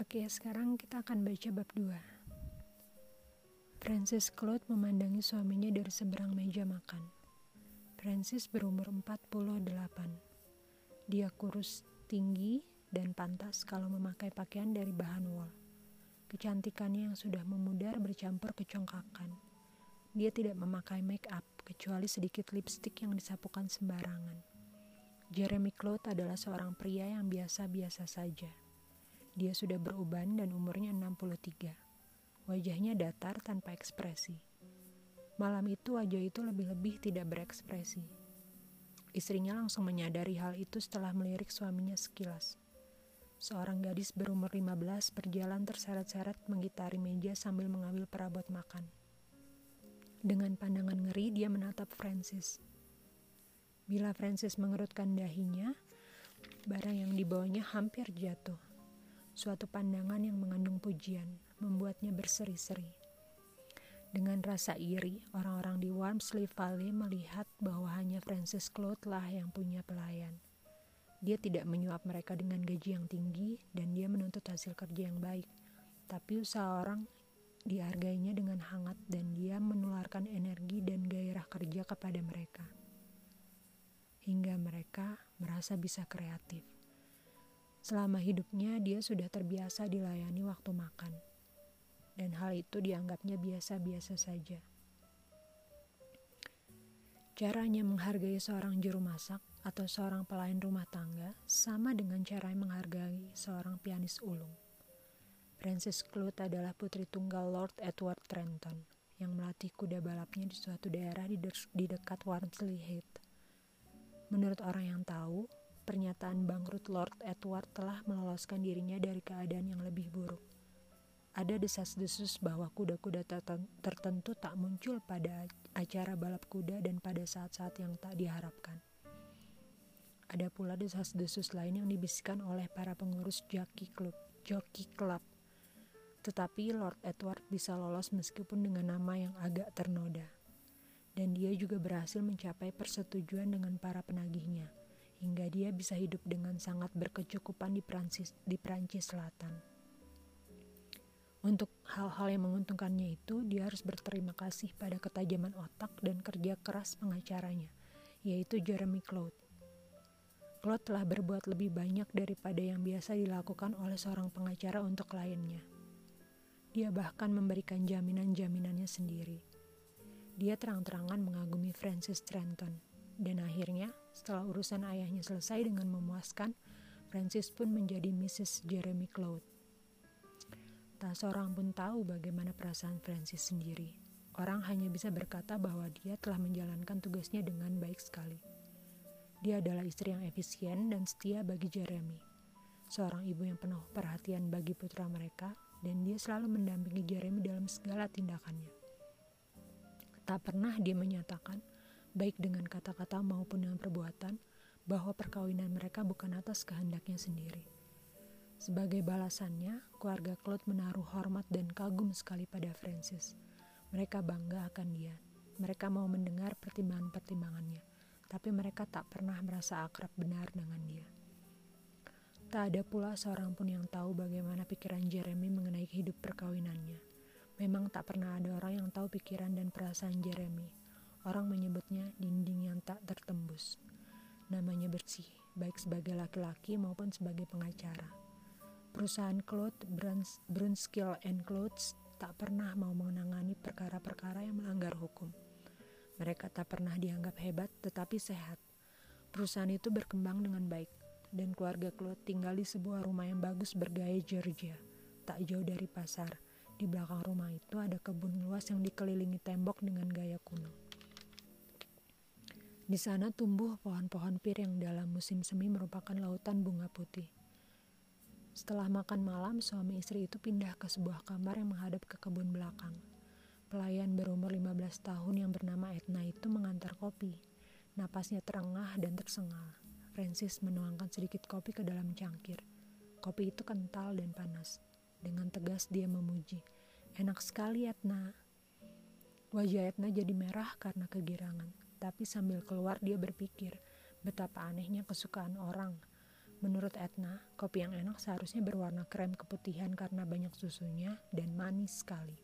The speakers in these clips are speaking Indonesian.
Oke, sekarang kita akan baca bab 2. Francis Claude memandangi suaminya dari seberang meja makan. Francis berumur 48. Dia kurus, tinggi, dan pantas kalau memakai pakaian dari bahan wol. Kecantikannya yang sudah memudar bercampur kecongkakan. Dia tidak memakai make up, kecuali sedikit lipstik yang disapukan sembarangan. Jeremy Claude adalah seorang pria yang biasa-biasa saja dia sudah beruban dan umurnya 63. Wajahnya datar tanpa ekspresi. Malam itu wajah itu lebih-lebih tidak berekspresi. Istrinya langsung menyadari hal itu setelah melirik suaminya sekilas. Seorang gadis berumur 15 berjalan terseret-seret menggitari meja sambil mengambil perabot makan. Dengan pandangan ngeri dia menatap Francis. Bila Francis mengerutkan dahinya, barang yang dibawanya hampir jatuh. Suatu pandangan yang mengandung pujian membuatnya berseri-seri. Dengan rasa iri, orang-orang di Wormsley Valley melihat bahwa hanya Francis Claude lah yang punya pelayan. Dia tidak menyuap mereka dengan gaji yang tinggi dan dia menuntut hasil kerja yang baik. Tapi usaha orang dihargainya dengan hangat dan dia menularkan energi dan gairah kerja kepada mereka. Hingga mereka merasa bisa kreatif. Selama hidupnya, dia sudah terbiasa dilayani waktu makan, dan hal itu dianggapnya biasa-biasa saja. Caranya menghargai seorang juru masak atau seorang pelayan rumah tangga sama dengan cara menghargai seorang pianis ulung. Frances Clute adalah putri tunggal Lord Edward Trenton yang melatih kuda balapnya di suatu daerah di, de di dekat Warnsley Heath. Menurut orang yang tahu, Pernyataan bangkrut Lord Edward telah meloloskan dirinya dari keadaan yang lebih buruk. Ada desas-desus bahwa kuda-kuda tertentu tak muncul pada acara balap kuda dan pada saat-saat yang tak diharapkan. Ada pula desas-desus lain yang dibisikkan oleh para pengurus jockey club, jockey club. Tetapi Lord Edward bisa lolos meskipun dengan nama yang agak ternoda. Dan dia juga berhasil mencapai persetujuan dengan para penagihnya hingga dia bisa hidup dengan sangat berkecukupan di Prancis, di Prancis Selatan. Untuk hal-hal yang menguntungkannya itu, dia harus berterima kasih pada ketajaman otak dan kerja keras pengacaranya, yaitu Jeremy Claude. Claude telah berbuat lebih banyak daripada yang biasa dilakukan oleh seorang pengacara untuk kliennya. Dia bahkan memberikan jaminan-jaminannya sendiri. Dia terang-terangan mengagumi Francis Trenton, dan akhirnya setelah urusan ayahnya selesai dengan memuaskan, Francis pun menjadi Mrs. Jeremy Cloud. Tak seorang pun tahu bagaimana perasaan Francis sendiri. Orang hanya bisa berkata bahwa dia telah menjalankan tugasnya dengan baik sekali. Dia adalah istri yang efisien dan setia bagi Jeremy. Seorang ibu yang penuh perhatian bagi putra mereka, dan dia selalu mendampingi Jeremy dalam segala tindakannya. Tak pernah dia menyatakan baik dengan kata-kata maupun dengan perbuatan, bahwa perkawinan mereka bukan atas kehendaknya sendiri. Sebagai balasannya, keluarga Claude menaruh hormat dan kagum sekali pada Francis. Mereka bangga akan dia. Mereka mau mendengar pertimbangan-pertimbangannya, tapi mereka tak pernah merasa akrab benar dengan dia. Tak ada pula seorang pun yang tahu bagaimana pikiran Jeremy mengenai hidup perkawinannya. Memang tak pernah ada orang yang tahu pikiran dan perasaan Jeremy Orang menyebutnya dinding yang tak tertembus. Namanya bersih, baik sebagai laki-laki maupun sebagai pengacara. Perusahaan Claude Brunskill and Clothes tak pernah mau menangani perkara-perkara yang melanggar hukum. Mereka tak pernah dianggap hebat tetapi sehat. Perusahaan itu berkembang dengan baik dan keluarga Claude tinggal di sebuah rumah yang bagus bergaya Georgia, tak jauh dari pasar. Di belakang rumah itu ada kebun luas yang dikelilingi tembok dengan gaya kuno. Di sana tumbuh pohon-pohon pir yang dalam musim semi merupakan lautan bunga putih. Setelah makan malam, suami istri itu pindah ke sebuah kamar yang menghadap ke kebun belakang. Pelayan berumur 15 tahun yang bernama Edna itu mengantar kopi. Napasnya terengah dan tersengal. Francis menuangkan sedikit kopi ke dalam cangkir. Kopi itu kental dan panas. Dengan tegas dia memuji. Enak sekali Edna. Wajah Edna jadi merah karena kegirangan. Tapi sambil keluar dia berpikir, betapa anehnya kesukaan orang. Menurut Etna, kopi yang enak seharusnya berwarna krem keputihan karena banyak susunya dan manis sekali.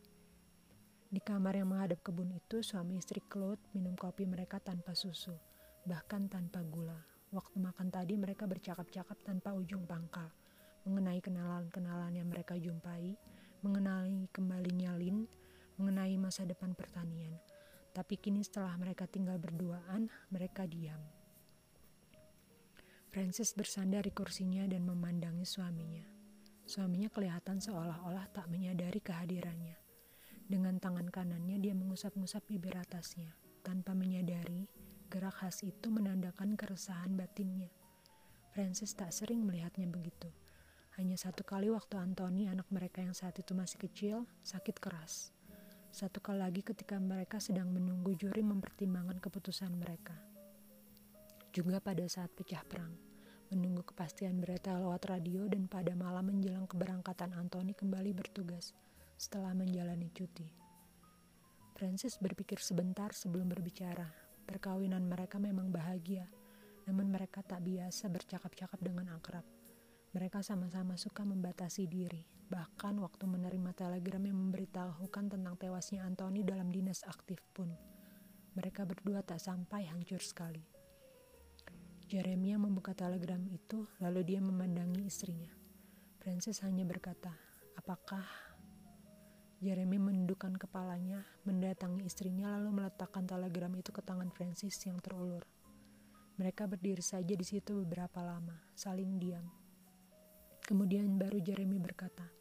Di kamar yang menghadap kebun itu, suami istri Claude minum kopi mereka tanpa susu, bahkan tanpa gula. Waktu makan tadi mereka bercakap-cakap tanpa ujung pangkal, mengenai kenalan-kenalan yang mereka jumpai, mengenai kembalinya Lin, mengenai masa depan pertanian. Tapi kini setelah mereka tinggal berduaan, mereka diam. Francis bersandar di kursinya dan memandangi suaminya. Suaminya kelihatan seolah-olah tak menyadari kehadirannya. Dengan tangan kanannya dia mengusap-ngusap bibir atasnya. Tanpa menyadari, gerak khas itu menandakan keresahan batinnya. Francis tak sering melihatnya begitu. Hanya satu kali waktu Anthony, anak mereka yang saat itu masih kecil, sakit keras. Satu kali lagi ketika mereka sedang menunggu juri mempertimbangkan keputusan mereka juga pada saat pecah perang, menunggu kepastian berita lewat radio dan pada malam menjelang keberangkatan Anthony kembali bertugas setelah menjalani cuti. Francis berpikir sebentar sebelum berbicara. Perkawinan mereka memang bahagia, namun mereka tak biasa bercakap-cakap dengan akrab. Mereka sama-sama suka membatasi diri, bahkan waktu menerima telegram yang memberitahukan tentang tewasnya Anthony dalam dinas aktif pun. Mereka berdua tak sampai hancur sekali. Jeremia membuka telegram itu, lalu dia memandangi istrinya. Francis hanya berkata, apakah Jeremy menundukkan kepalanya, mendatangi istrinya lalu meletakkan telegram itu ke tangan Francis yang terulur. Mereka berdiri saja di situ beberapa lama, saling diam. Kemudian baru Jeremy berkata,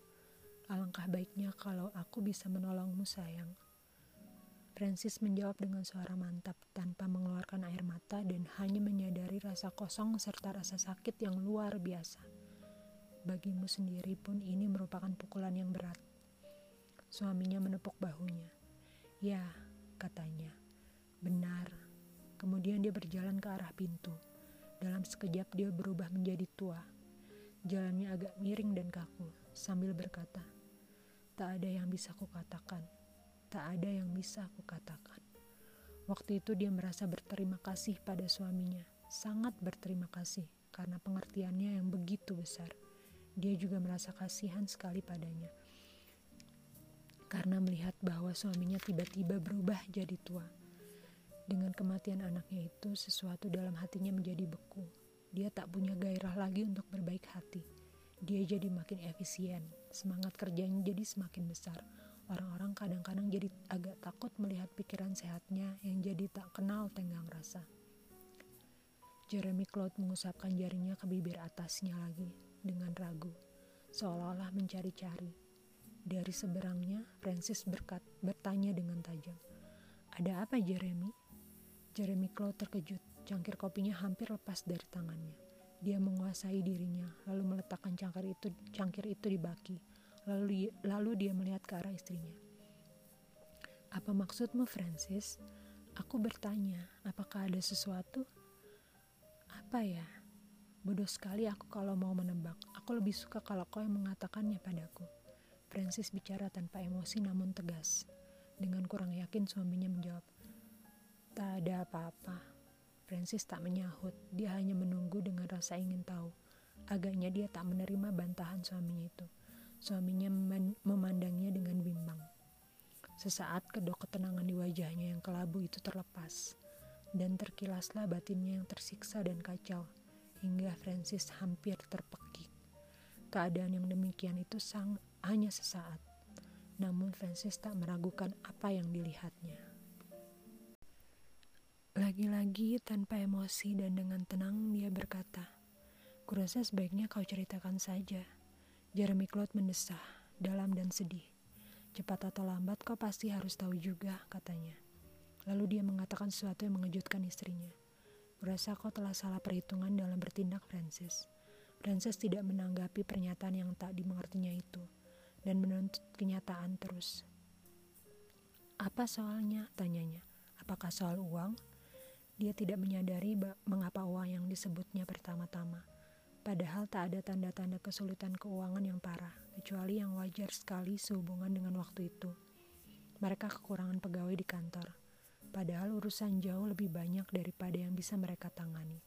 Alangkah baiknya kalau aku bisa menolongmu sayang. Francis menjawab dengan suara mantap tanpa mengeluarkan air mata dan hanya menyadari rasa kosong serta rasa sakit yang luar biasa. Bagimu sendiri pun ini merupakan pukulan yang berat. Suaminya menepuk bahunya. Ya, katanya. Benar. Kemudian dia berjalan ke arah pintu. Dalam sekejap dia berubah menjadi tua. Jalannya agak miring dan kaku sambil berkata, Tak ada yang bisa kukatakan. Tak ada yang bisa aku katakan. Waktu itu dia merasa berterima kasih pada suaminya, sangat berterima kasih karena pengertiannya yang begitu besar. Dia juga merasa kasihan sekali padanya karena melihat bahwa suaminya tiba-tiba berubah jadi tua. Dengan kematian anaknya itu, sesuatu dalam hatinya menjadi beku. Dia tak punya gairah lagi untuk berbaik hati. Dia jadi makin efisien, semangat kerjanya jadi semakin besar Orang-orang kadang-kadang jadi agak takut melihat pikiran sehatnya yang jadi tak kenal tenggang rasa. Jeremy Cloud mengusapkan jarinya ke bibir atasnya lagi dengan ragu, seolah-olah mencari-cari. Dari seberangnya, Francis berkat, bertanya dengan tajam, "Ada apa, Jeremy?" Jeremy Cloud terkejut, cangkir kopinya hampir lepas dari tangannya. Dia menguasai dirinya, lalu meletakkan cangkir itu, cangkir itu di baki Lalu, lalu dia melihat ke arah istrinya. Apa maksudmu, Francis? Aku bertanya, apakah ada sesuatu? Apa ya? Bodoh sekali aku kalau mau menebak. Aku lebih suka kalau kau yang mengatakannya padaku. Francis bicara tanpa emosi namun tegas. Dengan kurang yakin suaminya menjawab, Tak ada apa-apa. Francis tak menyahut, dia hanya menunggu dengan rasa ingin tahu. Agaknya dia tak menerima bantahan suaminya itu. Suaminya memandangnya dengan bimbang. Sesaat kedok ketenangan di wajahnya yang kelabu itu terlepas, dan terkilaslah batinnya yang tersiksa dan kacau, hingga Francis hampir terpekik. Keadaan yang demikian itu sang hanya sesaat, namun Francis tak meragukan apa yang dilihatnya. Lagi-lagi tanpa emosi dan dengan tenang dia berkata, Kurasa sebaiknya kau ceritakan saja. Jeremy Claude mendesah, dalam dan sedih. Cepat atau lambat kau pasti harus tahu juga, katanya. Lalu dia mengatakan sesuatu yang mengejutkan istrinya. Kurasa kau telah salah perhitungan dalam bertindak, Francis. Francis tidak menanggapi pernyataan yang tak dimengertinya itu, dan menuntut kenyataan terus. Apa soalnya? Tanyanya. Apakah soal uang? Dia tidak menyadari mengapa uang yang disebutnya pertama-tama. Padahal tak ada tanda-tanda kesulitan keuangan yang parah, kecuali yang wajar sekali sehubungan dengan waktu itu. Mereka kekurangan pegawai di kantor, padahal urusan jauh lebih banyak daripada yang bisa mereka tangani.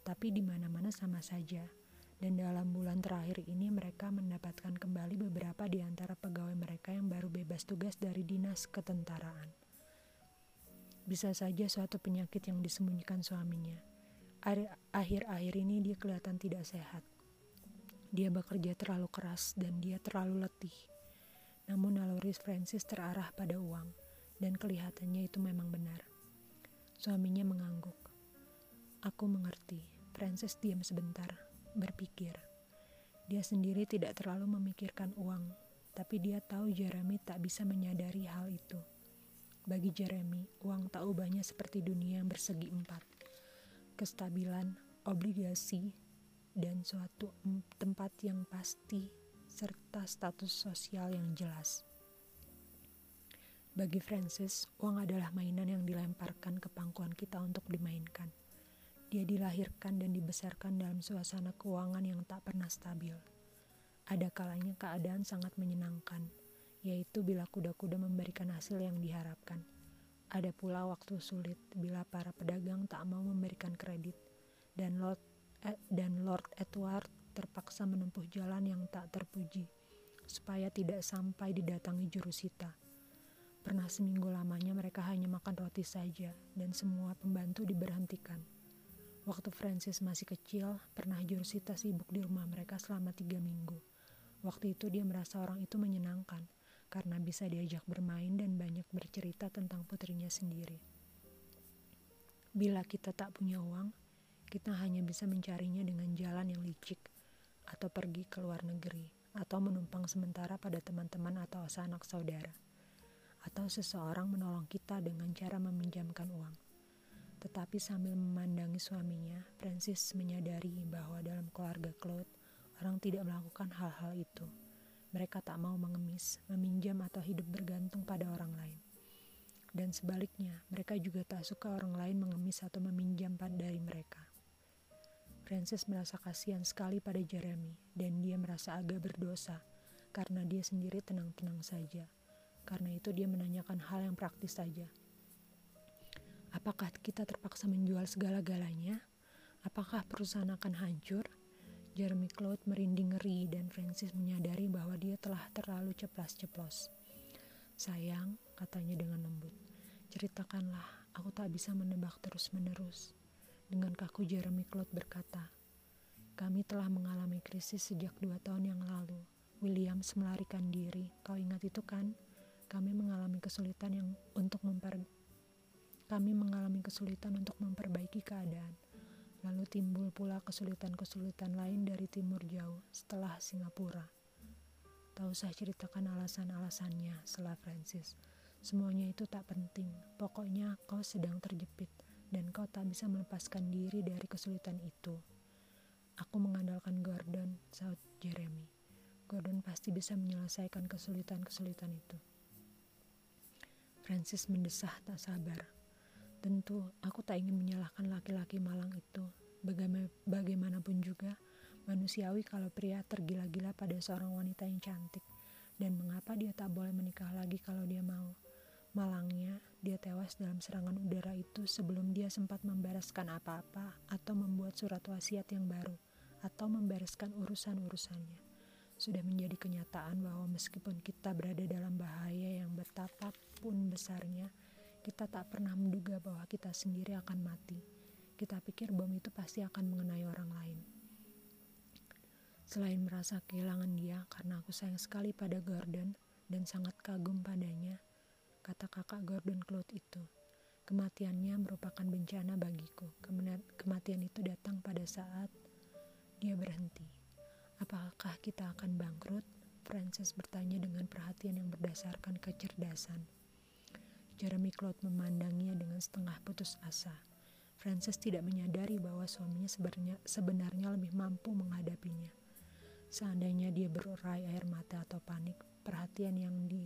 Tapi di mana-mana sama saja, Dan dalam bulan terakhir ini mereka mendapatkan kembali beberapa di antara pegawai mereka yang baru bebas tugas dari dinas ketentaraan. Bisa saja suatu penyakit yang disembunyikan suaminya. Akhir-akhir ini dia kelihatan tidak sehat. Dia bekerja terlalu keras dan dia terlalu letih. Namun naluri Francis terarah pada uang dan kelihatannya itu memang benar. Suaminya mengangguk. Aku mengerti. Francis diam sebentar berpikir. Dia sendiri tidak terlalu memikirkan uang, tapi dia tahu Jeremy tak bisa menyadari hal itu. Bagi Jeremy, uang tak ubahnya seperti dunia yang bersegi empat. Kestabilan, obligasi, dan suatu tempat yang pasti, serta status sosial yang jelas. Bagi Francis, uang adalah mainan yang dilemparkan ke pangkuan kita untuk dimainkan. Dia dilahirkan dan dibesarkan dalam suasana keuangan yang tak pernah stabil. Ada kalanya keadaan sangat menyenangkan, yaitu bila kuda-kuda memberikan hasil yang diharapkan. Ada pula waktu sulit bila para pedagang tak mau memberikan kredit, dan Lord, eh, dan Lord Edward terpaksa menempuh jalan yang tak terpuji, supaya tidak sampai didatangi jurusita. Pernah seminggu lamanya mereka hanya makan roti saja, dan semua pembantu diberhentikan. Waktu Francis masih kecil, pernah Jurusita sibuk di rumah mereka selama tiga minggu. Waktu itu dia merasa orang itu menyenangkan, karena bisa diajak bermain dan banyak bercerita tentang putrinya sendiri. Bila kita tak punya uang, kita hanya bisa mencarinya dengan jalan yang licik, atau pergi ke luar negeri, atau menumpang sementara pada teman-teman atau sanak saudara, atau seseorang menolong kita dengan cara meminjamkan uang. Tetapi sambil memandangi suaminya, Francis menyadari bahwa dalam keluarga Claude, orang tidak melakukan hal-hal itu. Mereka tak mau mengemis, meminjam atau hidup bergantung pada orang lain. Dan sebaliknya, mereka juga tak suka orang lain mengemis atau meminjam dari mereka. Francis merasa kasihan sekali pada Jeremy, dan dia merasa agak berdosa karena dia sendiri tenang-tenang saja. Karena itu dia menanyakan hal yang praktis saja. Apakah kita terpaksa menjual segala-galanya? Apakah perusahaan akan hancur? Jeremy Cloud merinding ngeri dan Francis menyadari bahwa dia telah terlalu ceplas-ceplos. Sayang, katanya dengan lembut, ceritakanlah, aku tak bisa menebak terus-menerus. Dengan kaku Jeremy Cloud berkata, kami telah mengalami krisis sejak dua tahun yang lalu. Williams melarikan diri, kau ingat itu kan? Kami mengalami kesulitan yang untuk memper kami mengalami kesulitan untuk memperbaiki keadaan. Lalu timbul pula kesulitan-kesulitan lain dari timur jauh setelah Singapura. Tak usah ceritakan alasan-alasannya, setelah Francis. Semuanya itu tak penting. Pokoknya kau sedang terjepit dan kau tak bisa melepaskan diri dari kesulitan itu. Aku mengandalkan Gordon, saut Jeremy. Gordon pasti bisa menyelesaikan kesulitan-kesulitan itu. Francis mendesah tak sabar. Tentu, aku tak ingin menyalahkan laki-laki malang itu. Bagaimanapun juga, manusiawi kalau pria tergila-gila pada seorang wanita yang cantik. Dan mengapa dia tak boleh menikah lagi kalau dia mau? Malangnya, dia tewas dalam serangan udara itu sebelum dia sempat membereskan apa-apa atau membuat surat wasiat yang baru atau membereskan urusan-urusannya. Sudah menjadi kenyataan bahwa meskipun kita berada dalam bahaya yang betapapun besarnya, kita tak pernah menduga bahwa kita sendiri akan mati. Kita pikir bom itu pasti akan mengenai orang lain. Selain merasa kehilangan dia karena aku sayang sekali pada Gordon dan sangat kagum padanya, kata kakak Gordon Cloud itu. Kematiannya merupakan bencana bagiku. Kematian itu datang pada saat dia berhenti. Apakah kita akan bangkrut? Francis bertanya dengan perhatian yang berdasarkan kecerdasan. Jeremy Cloud memandangnya dengan setengah putus asa. Frances tidak menyadari bahwa suaminya sebenarnya, sebenarnya lebih mampu menghadapinya. Seandainya dia berurai air mata atau panik, perhatian yang di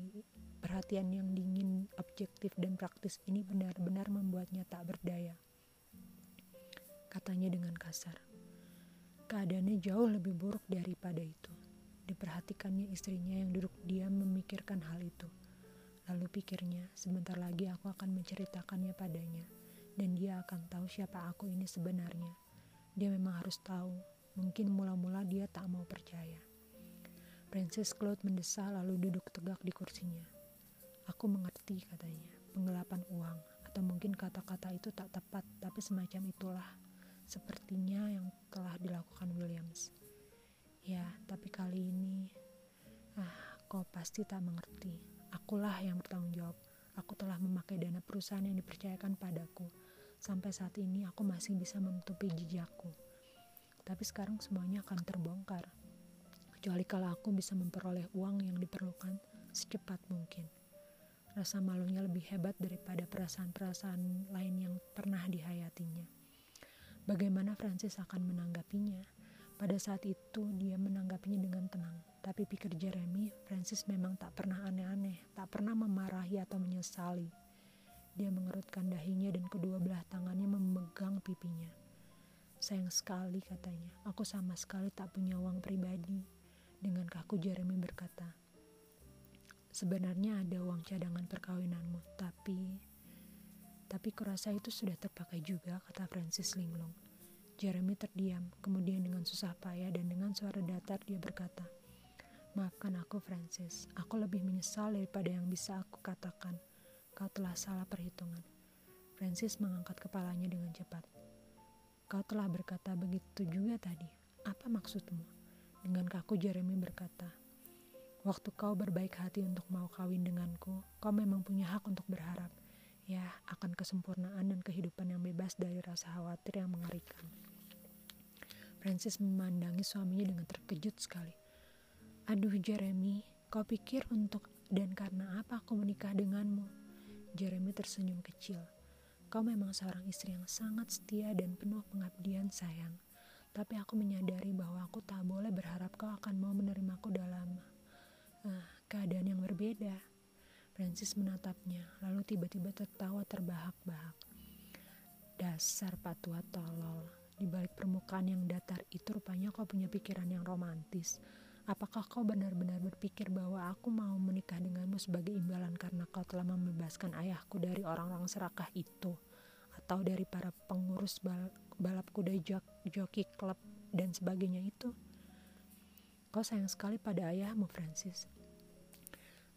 perhatian yang dingin, objektif dan praktis ini benar-benar membuatnya tak berdaya. Katanya dengan kasar. Keadaannya jauh lebih buruk daripada itu. Diperhatikannya istrinya yang duduk diam memikirkan hal itu. Lalu pikirnya, sebentar lagi aku akan menceritakannya padanya, dan dia akan tahu siapa aku ini sebenarnya. Dia memang harus tahu, Mungkin mula-mula dia tak mau percaya. Francis Claude mendesah lalu duduk tegak di kursinya. Aku mengerti katanya, penggelapan uang, atau mungkin kata-kata itu tak tepat, tapi semacam itulah sepertinya yang telah dilakukan Williams. Ya, tapi kali ini, ah, kau pasti tak mengerti. Akulah yang bertanggung jawab. Aku telah memakai dana perusahaan yang dipercayakan padaku. Sampai saat ini aku masih bisa menutupi jejakku. Tapi sekarang semuanya akan terbongkar. Kecuali kalau aku bisa memperoleh uang yang diperlukan secepat mungkin. Rasa malunya lebih hebat daripada perasaan-perasaan lain yang pernah dihayatinya. Bagaimana Francis akan menanggapinya? Pada saat itu dia menanggapinya dengan tenang. Tapi pikir Jeremy, Francis memang tak pernah aneh-aneh, tak pernah memarahi atau menyesali. Dia mengerutkan dahinya dan kedua belah tangannya memegang pipinya. Sayang sekali katanya, aku sama sekali tak punya uang pribadi. Dengan kaku Jeremy berkata, Sebenarnya ada uang cadangan perkawinanmu, tapi... Tapi kurasa itu sudah terpakai juga, kata Francis linglung. Jeremy terdiam, kemudian dengan susah payah dan dengan suara datar dia berkata, Maafkan aku, Francis. Aku lebih menyesal daripada yang bisa aku katakan. Kau telah salah perhitungan. Francis mengangkat kepalanya dengan cepat. Kau telah berkata begitu juga tadi. Apa maksudmu? Dengan kaku Jeremy berkata, Waktu kau berbaik hati untuk mau kawin denganku, kau memang punya hak untuk berharap. Ya, akan kesempurnaan dan kehidupan yang bebas dari rasa khawatir yang mengerikan. Francis memandangi suaminya dengan terkejut sekali. Aduh Jeremy, kau pikir untuk dan karena apa aku menikah denganmu? Jeremy tersenyum kecil. Kau memang seorang istri yang sangat setia dan penuh pengabdian sayang. Tapi aku menyadari bahwa aku tak boleh berharap kau akan mau menerimaku dalam uh, keadaan yang berbeda. Francis menatapnya, lalu tiba-tiba tertawa terbahak-bahak. Dasar patua tolol. Di balik permukaan yang datar itu rupanya kau punya pikiran yang romantis. Apakah kau benar-benar berpikir bahwa aku mau menikah denganmu sebagai imbalan karena kau telah membebaskan ayahku dari orang-orang serakah itu? Atau dari para pengurus bal balap kuda jok joki klub dan sebagainya itu? Kau sayang sekali pada ayahmu, Francis.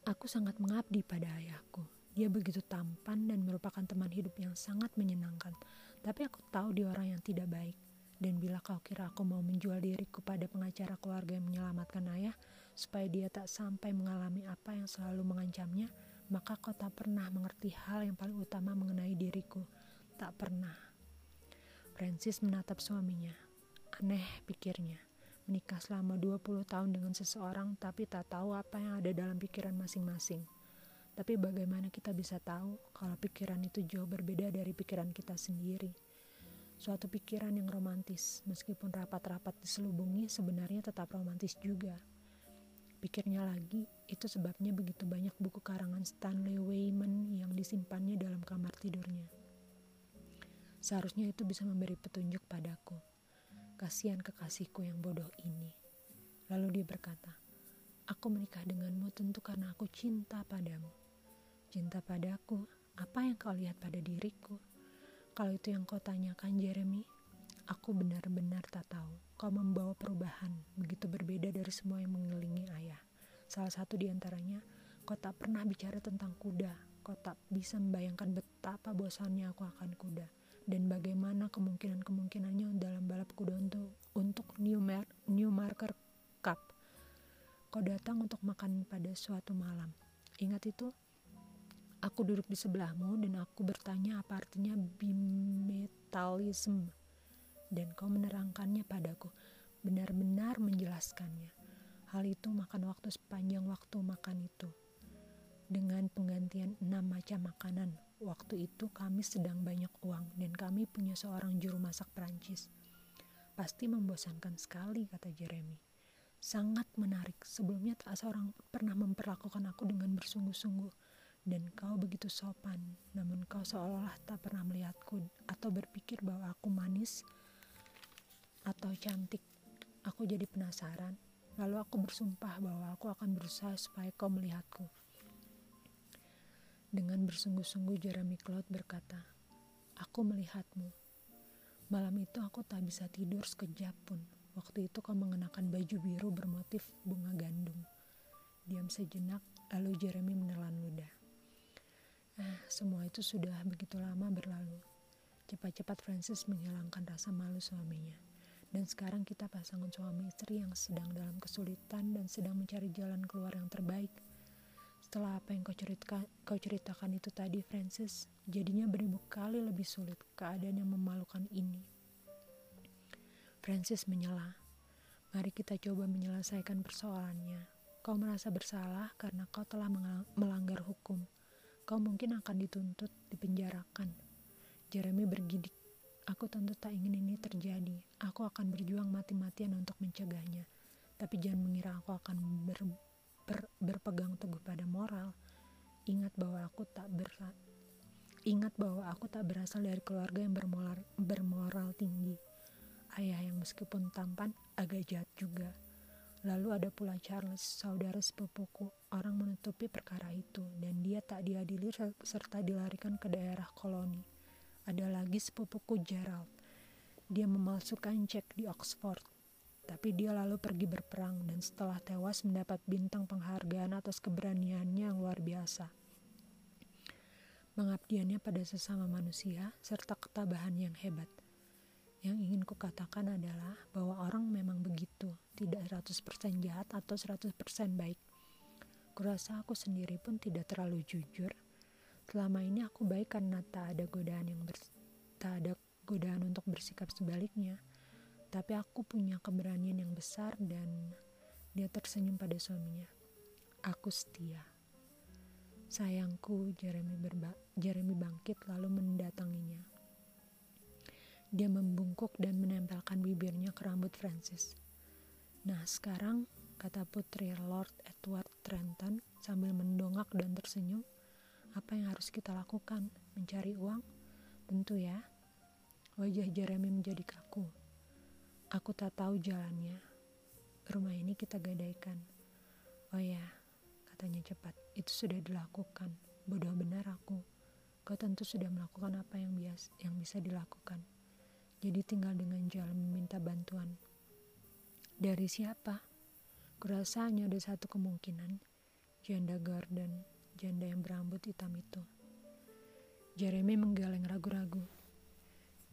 Aku sangat mengabdi pada ayahku. Dia begitu tampan dan merupakan teman hidup yang sangat menyenangkan. Tapi aku tahu dia orang yang tidak baik. Dan bila kau kira aku mau menjual diriku pada pengacara keluarga yang menyelamatkan ayah, supaya dia tak sampai mengalami apa yang selalu mengancamnya, maka kau tak pernah mengerti hal yang paling utama mengenai diriku. Tak pernah. Francis menatap suaminya. Aneh pikirnya. Menikah selama 20 tahun dengan seseorang tapi tak tahu apa yang ada dalam pikiran masing-masing. Tapi bagaimana kita bisa tahu kalau pikiran itu jauh berbeda dari pikiran kita sendiri? Suatu pikiran yang romantis, meskipun rapat-rapat diselubungi, sebenarnya tetap romantis juga. Pikirnya lagi, itu sebabnya begitu banyak buku karangan Stanley Weyman yang disimpannya dalam kamar tidurnya. Seharusnya itu bisa memberi petunjuk padaku. Kasihan kekasihku yang bodoh ini. Lalu dia berkata, Aku menikah denganmu tentu karena aku cinta padamu. Cinta padaku, apa yang kau lihat pada diriku? Kalau itu yang kau tanyakan, Jeremy, aku benar-benar tak tahu. Kau membawa perubahan begitu berbeda dari semua yang mengelilingi ayah. Salah satu di antaranya, kau tak pernah bicara tentang kuda. Kau tak bisa membayangkan betapa bosannya aku akan kuda dan bagaimana kemungkinan-kemungkinannya dalam balap kuda untuk untuk New, Mar New Marker Cup. Kau datang untuk makan pada suatu malam. Ingat itu? Aku duduk di sebelahmu dan aku bertanya apa artinya bimetalism. Dan kau menerangkannya padaku, benar-benar menjelaskannya. Hal itu makan waktu sepanjang waktu makan itu. Dengan penggantian enam macam makanan, waktu itu kami sedang banyak uang dan kami punya seorang juru masak Perancis. Pasti membosankan sekali, kata Jeremy. Sangat menarik, sebelumnya tak seorang pernah memperlakukan aku dengan bersungguh-sungguh dan kau begitu sopan, namun kau seolah-olah tak pernah melihatku atau berpikir bahwa aku manis atau cantik. Aku jadi penasaran, lalu aku bersumpah bahwa aku akan berusaha supaya kau melihatku. Dengan bersungguh-sungguh Jeremy Cloud berkata, Aku melihatmu. Malam itu aku tak bisa tidur sekejap pun. Waktu itu kau mengenakan baju biru bermotif bunga gandum. Diam sejenak, lalu Jeremy menelan ludah. Semua itu sudah begitu lama berlalu. Cepat-cepat Francis menghilangkan rasa malu suaminya. Dan sekarang kita pasangan suami istri yang sedang dalam kesulitan dan sedang mencari jalan keluar yang terbaik. Setelah apa yang kau, ceritakan, kau ceritakan itu tadi, Francis, jadinya beribu kali lebih sulit keadaan yang memalukan ini. Francis menyela. Mari kita coba menyelesaikan persoalannya. Kau merasa bersalah karena kau telah melanggar hukum. Kau mungkin akan dituntut, dipenjarakan. Jeremy bergidik. Aku tentu tak ingin ini terjadi. Aku akan berjuang mati-matian untuk mencegahnya. Tapi jangan mengira aku akan ber, ber, berpegang teguh pada moral. Ingat bahwa aku tak ber, Ingat bahwa aku tak berasal dari keluarga yang bermoral, bermoral tinggi ayah yang meskipun tampan agak jahat juga. Lalu ada pula Charles, saudara sepupuku. Orang menutupi perkara itu dan dia tak diadili serta dilarikan ke daerah koloni. Ada lagi sepupuku Gerald. Dia memalsukan cek di Oxford. Tapi dia lalu pergi berperang dan setelah tewas mendapat bintang penghargaan atas keberaniannya yang luar biasa. Mengabdiannya pada sesama manusia serta ketabahan yang hebat. Yang ingin kukatakan adalah bahwa orang memang begitu, tidak 100% jahat atau 100% baik. Kurasa aku sendiri pun tidak terlalu jujur. Selama ini aku baik karena tak ada godaan yang ber, tak ada godaan untuk bersikap sebaliknya. Tapi aku punya keberanian yang besar dan dia tersenyum pada suaminya. Aku setia. Sayangku, Jeremy, berba Jeremy bangkit lalu mendatanginya. Dia membungkuk dan menempelkan bibirnya ke rambut Francis. Nah sekarang, kata putri Lord Edward Trenton sambil mendongak dan tersenyum, apa yang harus kita lakukan? Mencari uang? Tentu ya. Wajah Jeremy menjadi kaku. Aku tak tahu jalannya. Rumah ini kita gadaikan. Oh ya, katanya cepat. Itu sudah dilakukan. Bodoh benar aku. Kau tentu sudah melakukan apa yang bias, yang bisa dilakukan. Jadi tinggal dengan jalan meminta bantuan. Dari siapa? Kurasa hanya ada satu kemungkinan. Janda Gordon, janda yang berambut hitam itu. Jeremy menggeleng ragu-ragu.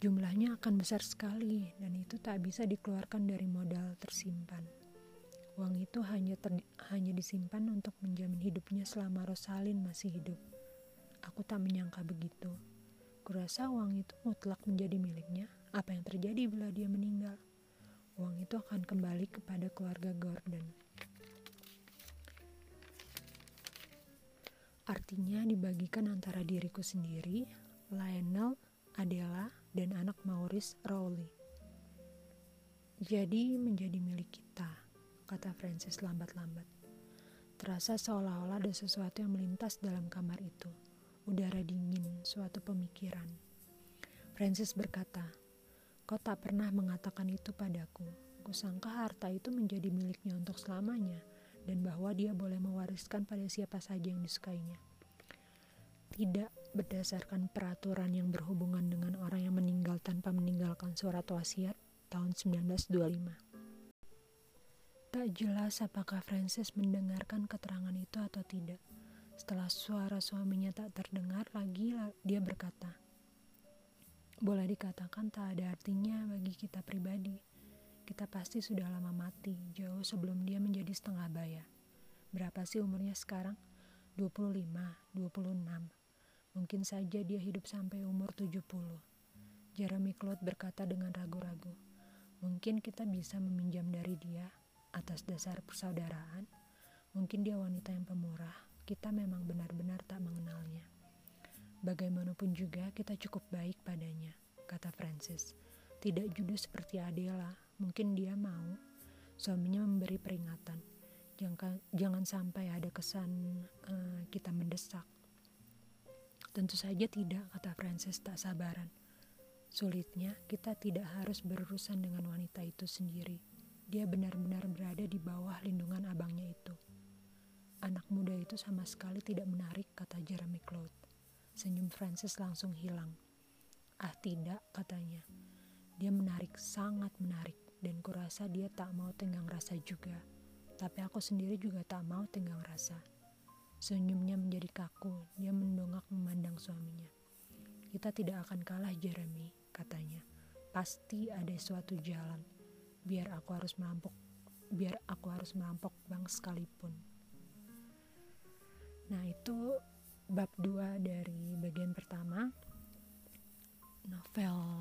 Jumlahnya akan besar sekali dan itu tak bisa dikeluarkan dari modal tersimpan. Uang itu hanya ter, hanya disimpan untuk menjamin hidupnya selama Rosalin masih hidup. Aku tak menyangka begitu. Kurasa uang itu mutlak menjadi miliknya apa yang terjadi bila dia meninggal? Uang itu akan kembali kepada keluarga Gordon. Artinya dibagikan antara diriku sendiri, Lionel, Adela, dan anak Maurice Rowley. Jadi menjadi milik kita, kata Francis lambat-lambat. Terasa seolah-olah ada sesuatu yang melintas dalam kamar itu. Udara dingin, suatu pemikiran. Francis berkata, Kau tak pernah mengatakan itu padaku. Kusangka harta itu menjadi miliknya untuk selamanya, dan bahwa dia boleh mewariskan pada siapa saja yang disukainya. Tidak berdasarkan peraturan yang berhubungan dengan orang yang meninggal tanpa meninggalkan surat wasiat tahun 1925. Tak jelas apakah Francis mendengarkan keterangan itu atau tidak. Setelah suara suaminya tak terdengar lagi, dia berkata, boleh dikatakan tak ada artinya bagi kita pribadi. Kita pasti sudah lama mati, jauh sebelum dia menjadi setengah baya. Berapa sih umurnya sekarang? 25, 26. Mungkin saja dia hidup sampai umur 70. Jeremy Claude berkata dengan ragu-ragu. Mungkin kita bisa meminjam dari dia atas dasar persaudaraan. Mungkin dia wanita yang pemurah. Kita memang benar-benar tak mengenalnya. Bagaimanapun juga kita cukup baik padanya, kata Francis. Tidak judul seperti Adela, mungkin dia mau. Suaminya memberi peringatan. Jangan, jangan sampai ada kesan uh, kita mendesak. Tentu saja tidak, kata Francis tak sabaran. Sulitnya, kita tidak harus berurusan dengan wanita itu sendiri. Dia benar-benar berada di bawah lindungan abangnya itu. Anak muda itu sama sekali tidak menarik, kata Jeremy Claude. Senyum Francis langsung hilang. Ah tidak, katanya. Dia menarik, sangat menarik. dan kurasa dia tak mau tenggang rasa juga. Tapi aku sendiri juga tak mau tenggang rasa. Senyumnya menjadi kaku, dia mendongak memandang suaminya. Kita tidak akan kalah Jeremy, katanya. Pasti ada suatu jalan. Biar aku harus merampok, biar aku harus merampok bank sekalipun. Nah itu bab 2 dari bagian pertama novel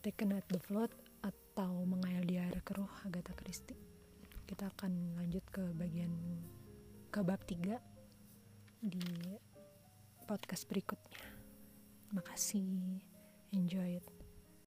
Taken at the Float atau Mengayal di Air Keruh Agatha Christie. Kita akan lanjut ke bagian ke bab 3 di podcast berikutnya. Makasih. Enjoy it